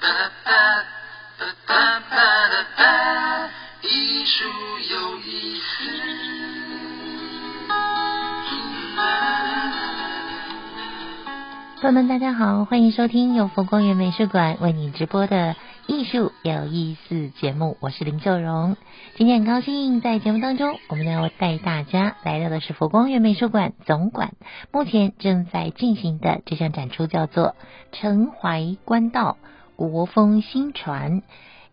哒哒哒哒哒哒哒，艺术有意思。朋友们，大家好，欢迎收听由佛光园美术馆为你直播的艺术有意思节目，我是林秀荣。今天很高兴在节目当中，我们要带大家来到的是佛光园美术馆总馆，目前正在进行的这项展出叫做《陈怀官道国风新传》，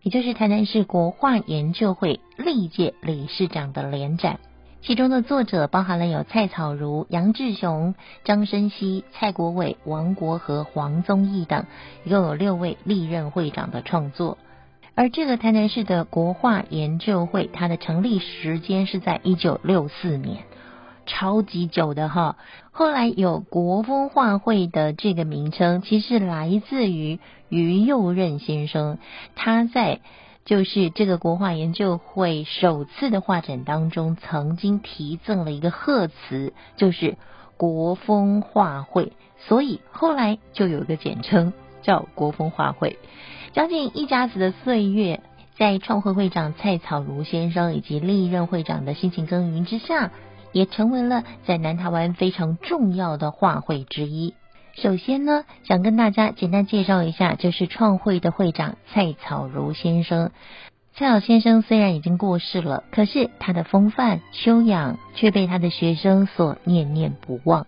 也就是台南市国画研究会历届理事长的联展。其中的作者包含了有蔡草如、杨志雄、张生熙、蔡国伟、王国和、黄宗义等，一共有六位历任会长的创作。而这个台南市的国画研究会，它的成立时间是在一九六四年，超级久的哈。后来有国风画会的这个名称，其实来自于于右任先生，他在。就是这个国画研究会首次的画展当中，曾经提赠了一个贺词，就是国风画会，所以后来就有一个简称叫国风画会。将近一家子的岁月，在创会会长蔡草如先生以及历任会长的辛勤耕耘之下，也成为了在南台湾非常重要的画会之一。首先呢，想跟大家简单介绍一下，就是创会的会长蔡草如先生。蔡老先生虽然已经过世了，可是他的风范修养却被他的学生所念念不忘。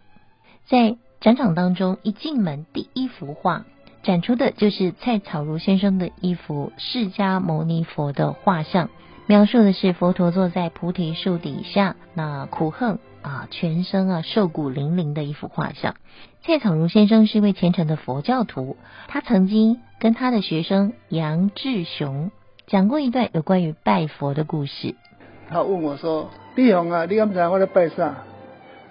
在展场当中，一进门第一幅画展出的就是蔡草如先生的一幅释迦牟尼佛的画像，描述的是佛陀坐在菩提树底下，那苦恨。啊，全身啊瘦骨嶙嶙的一幅画像。蔡草如先生是一位虔诚的佛教徒，他曾经跟他的学生杨志雄讲过一段有关于拜佛的故事。他问我说：“弟兄啊，你敢知我在拜啥？”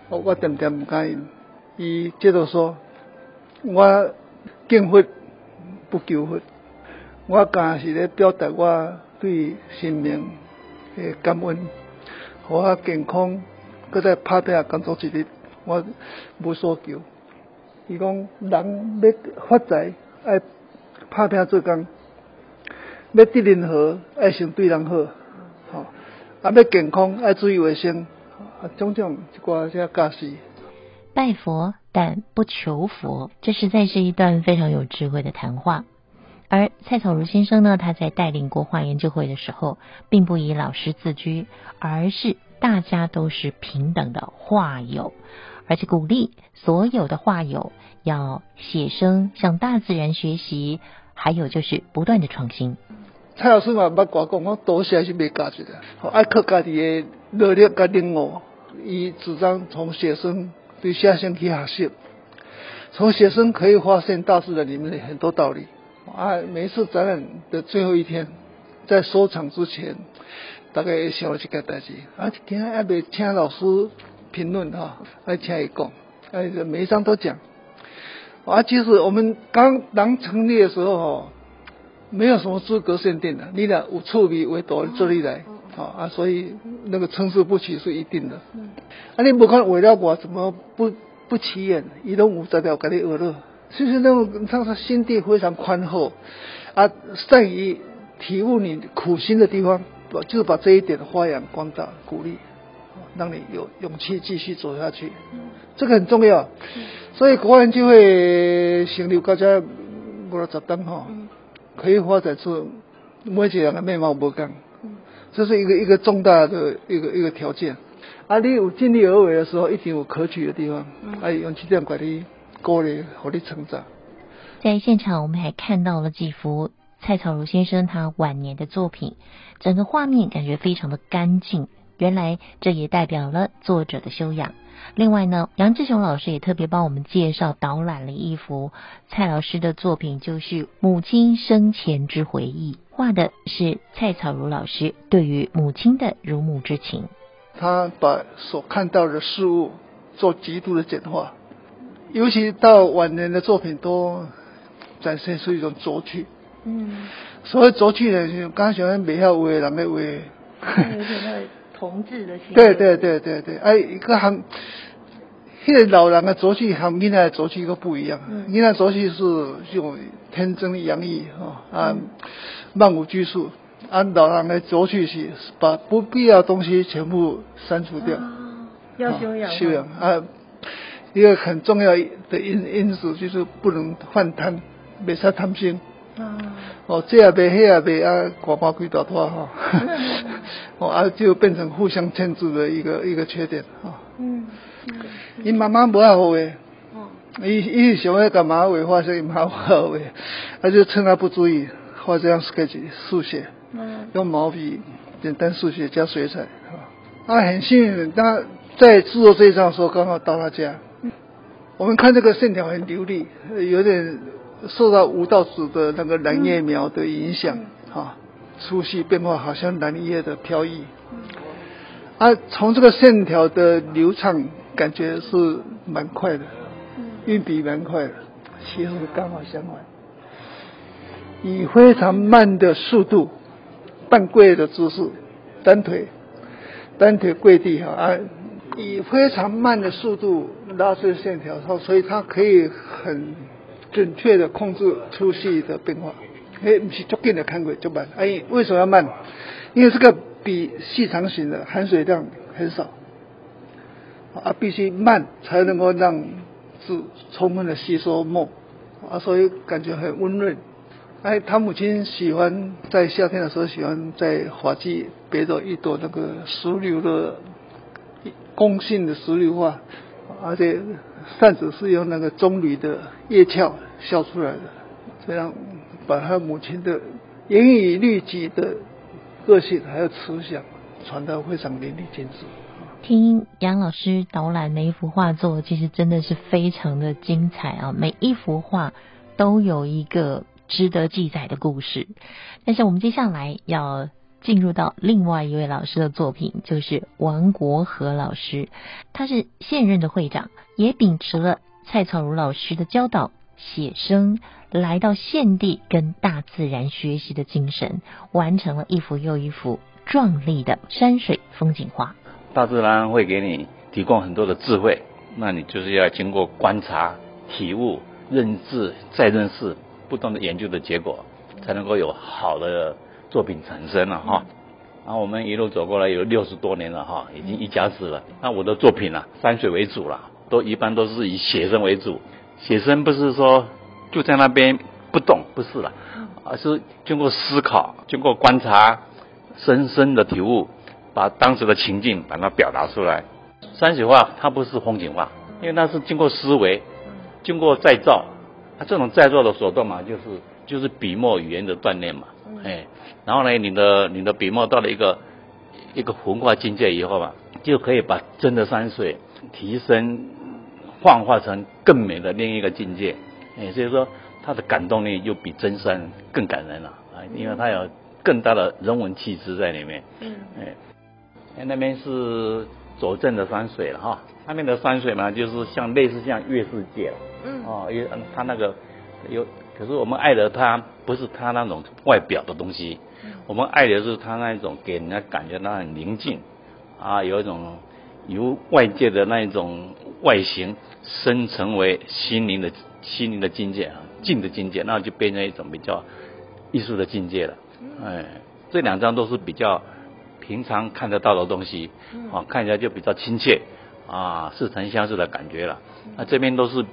我我点点不敢应。伊接着说：“我敬佛不求佛，我讲是咧表达我对生命的感恩，我健康。”搁再拍拼工作一日，我无所求。伊讲人要发财，爱拍拼做工；要得人好，爱先对人好。吼，啊要健康，爱注意卫生。啊，种种一寡些假事。拜佛但不求佛，这实在是一段非常有智慧的谈话。而蔡草如先生呢，他在带领国画研究会的时候，并不以老师自居，而是。大家都是平等的画友，而且鼓励所有的画友要写生，向大自然学习，还有就是不断的创新。蔡老师嘛，捌我讲，我多写是没价值的，爱靠家己的努力甲领悟。伊主张从写生对下生去学习，从写生可以发现大自然里面的很多道理。啊，每一次展览的最后一天，在收场之前。大概想了这个代志，啊，今天还未请老师评论哈，来请伊讲，哎，每一张都讲。啊，其实我们刚刚成立的时候哈，没有什么资格限定的，你俩有趣味为多这里来，啊啊，所以那个参差不齐是一定的。啊，你不看为了我怎么不不起眼？移动五代表给你娱乐，其实那种他说心地非常宽厚，啊，善于体悟你苦心的地方。就是把这一点发扬光大，鼓励，让你有勇气继续走下去，这个很重要。所以国人就会成立国家五六十档哈，可以发展出每一个人的面貌不同。这是一个一个重大的一个一个条件。啊，你有尽力而为的时候，一定有可取的地方。啊，用这样管理鼓励，和你成长。在现场，我们还看到了几幅。蔡草如先生他晚年的作品，整个画面感觉非常的干净。原来这也代表了作者的修养。另外呢，杨志雄老师也特别帮我们介绍导览了一幅蔡老师的作品，就是母亲生前之回忆，画的是蔡草如老师对于母亲的如母之情。他把所看到的事物做极度的简化，尤其到晚年的作品都展现出一种拙趣。嗯，所谓拙趣呢，就刚想美好为，人咩为？有点那同志的心。对对对对对，哎，一个含，迄个老人的拙趣和囡仔的拙趣都不一样。囡仔拙趣是用天真洋溢哈啊，漫无拘束。按老人的走去是把不必要的东西全部删除掉。要修养。修养啊，一个很重要的因因素就是不能犯贪，别使贪心。啊。哦，这也别，那也别啊，寡包亏大拖哈。哦啊，就变成互相牵制的一个一个缺点哈。嗯。你妈妈不好诶。哦。伊伊想要干嘛画画，所以妈好诶，他就趁他不注意画这样 sketch 速写。嗯。用毛笔简单速写加水彩啊。啊，很幸运，他在制作这一张的时候刚好到他家。嗯。我们看这个线条很流利，有点。受到吴道子的那个蓝叶描的影响，哈，粗细变化好像蓝叶的飘逸。啊，从这个线条的流畅，感觉是蛮快的，运笔蛮快的。其实刚好相反，以非常慢的速度，半跪的姿势，单腿，单腿跪地哈，啊，以非常慢的速度拉出线条后，所以它可以很。准确的控制粗细的变化，哎，不是足紧的看过就慢。哎，为什么要慢？因为这个笔细长型的含水量很少，啊，必须慢才能够让字充分的吸收墨，啊，所以感觉很温润。哎，他母亲喜欢在夏天的时候喜欢在花季别着一朵那个石榴的公性的石榴花，而且。扇子是用那个棕榈的叶鞘削出来的，这样把他母亲的严以律己的个性还有慈祥传得非常淋漓尽致。听杨老师导览每一幅画作，其实真的是非常的精彩啊！每一幅画都有一个值得记载的故事。但是我们接下来要。进入到另外一位老师的作品，就是王国和老师，他是现任的会长，也秉持了蔡草如老师的教导，写生来到现地跟大自然学习的精神，完成了一幅又一幅壮丽的山水风景画。大自然会给你提供很多的智慧，那你就是要经过观察、体悟、认知、再认识，不断的研究的结果，才能够有好的。作品产生了哈，然后我们一路走过来有六十多年了哈，已经一家子了。那我的作品呢，山水为主了，都一般都是以写生为主。写生不是说就在那边不动，不是了，而是经过思考、经过观察、深深的体悟，把当时的情境把它表达出来。山水画它不是风景画，因为它是经过思维、经过再造。它这种再造的手段嘛，就是就是笔墨语言的锻炼嘛，哎。然后呢，你的你的笔墨到了一个一个文化境界以后吧，就可以把真的山水提升幻化成更美的另一个境界。哎，所以说它的感动力又比真山更感人了啊，因为它有更大的人文气质在里面。嗯。哎，那边是左镇的山水了哈，那边的山水嘛，就是像类似像月世界了。嗯。哦，因为它那个有。可是我们爱的他不是他那种外表的东西，我们爱的是他那一种给人家感觉到很宁静，啊，有一种由外界的那一种外形生成为心灵的心灵的境界啊，静的境界，那就变成一种比较艺术的境界了。哎，这两张都是比较平常看得到的东西，啊，看起来就比较亲切，啊，似曾相识的感觉了。那这边都是。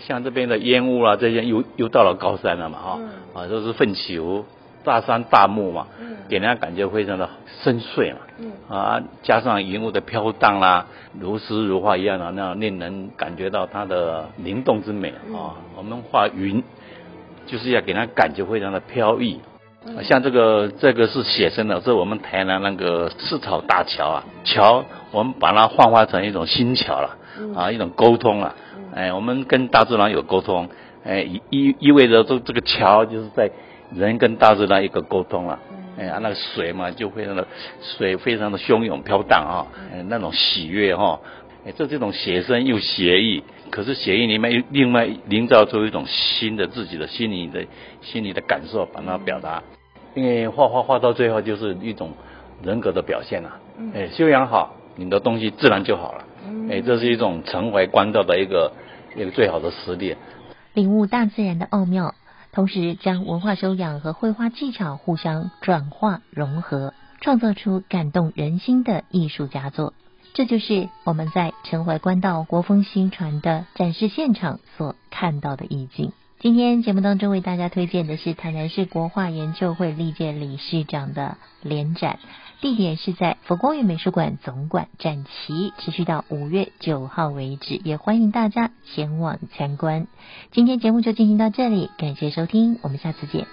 像这边的烟雾啊，这些又又到了高山了嘛，哈，啊，都是奋起湖，大山大木嘛，给人家感觉非常的深邃嘛，啊，加上云雾的飘荡啦，如诗如画一样的，那样令人感觉到它的灵动之美啊。我们画云，就是要给人家感觉非常的飘逸。像这个这个是写生的，是我们台南那个赤草大桥啊，桥我们把它幻化成一种新桥了，啊，一种沟通啊。哎，我们跟大自然有沟通，哎，意意意味着这这个桥就是在人跟大自然一个沟通了，哎，那个水嘛就非常的水非常的汹涌飘荡啊，哎，那种喜悦哈，哎，这这种写生又写意，可是写意里面又另外营造出一种新的自己的心理的心理的感受，把它表达，因为画画画到最后就是一种人格的表现了，哎，修养好，你的东西自然就好了。哎，这是一种承怀关照的一个一个最好的实力。领悟大自然的奥妙，同时将文化修养和绘画技巧互相转化融合，创造出感动人心的艺术佳作。这就是我们在陈怀关道国风新传的展示现场所看到的意境。今天节目当中为大家推荐的是台南市国画研究会历届理事长的联展，地点是在佛光园美术馆总馆展期，持续到五月九号为止，也欢迎大家前往参观。今天节目就进行到这里，感谢收听，我们下次见。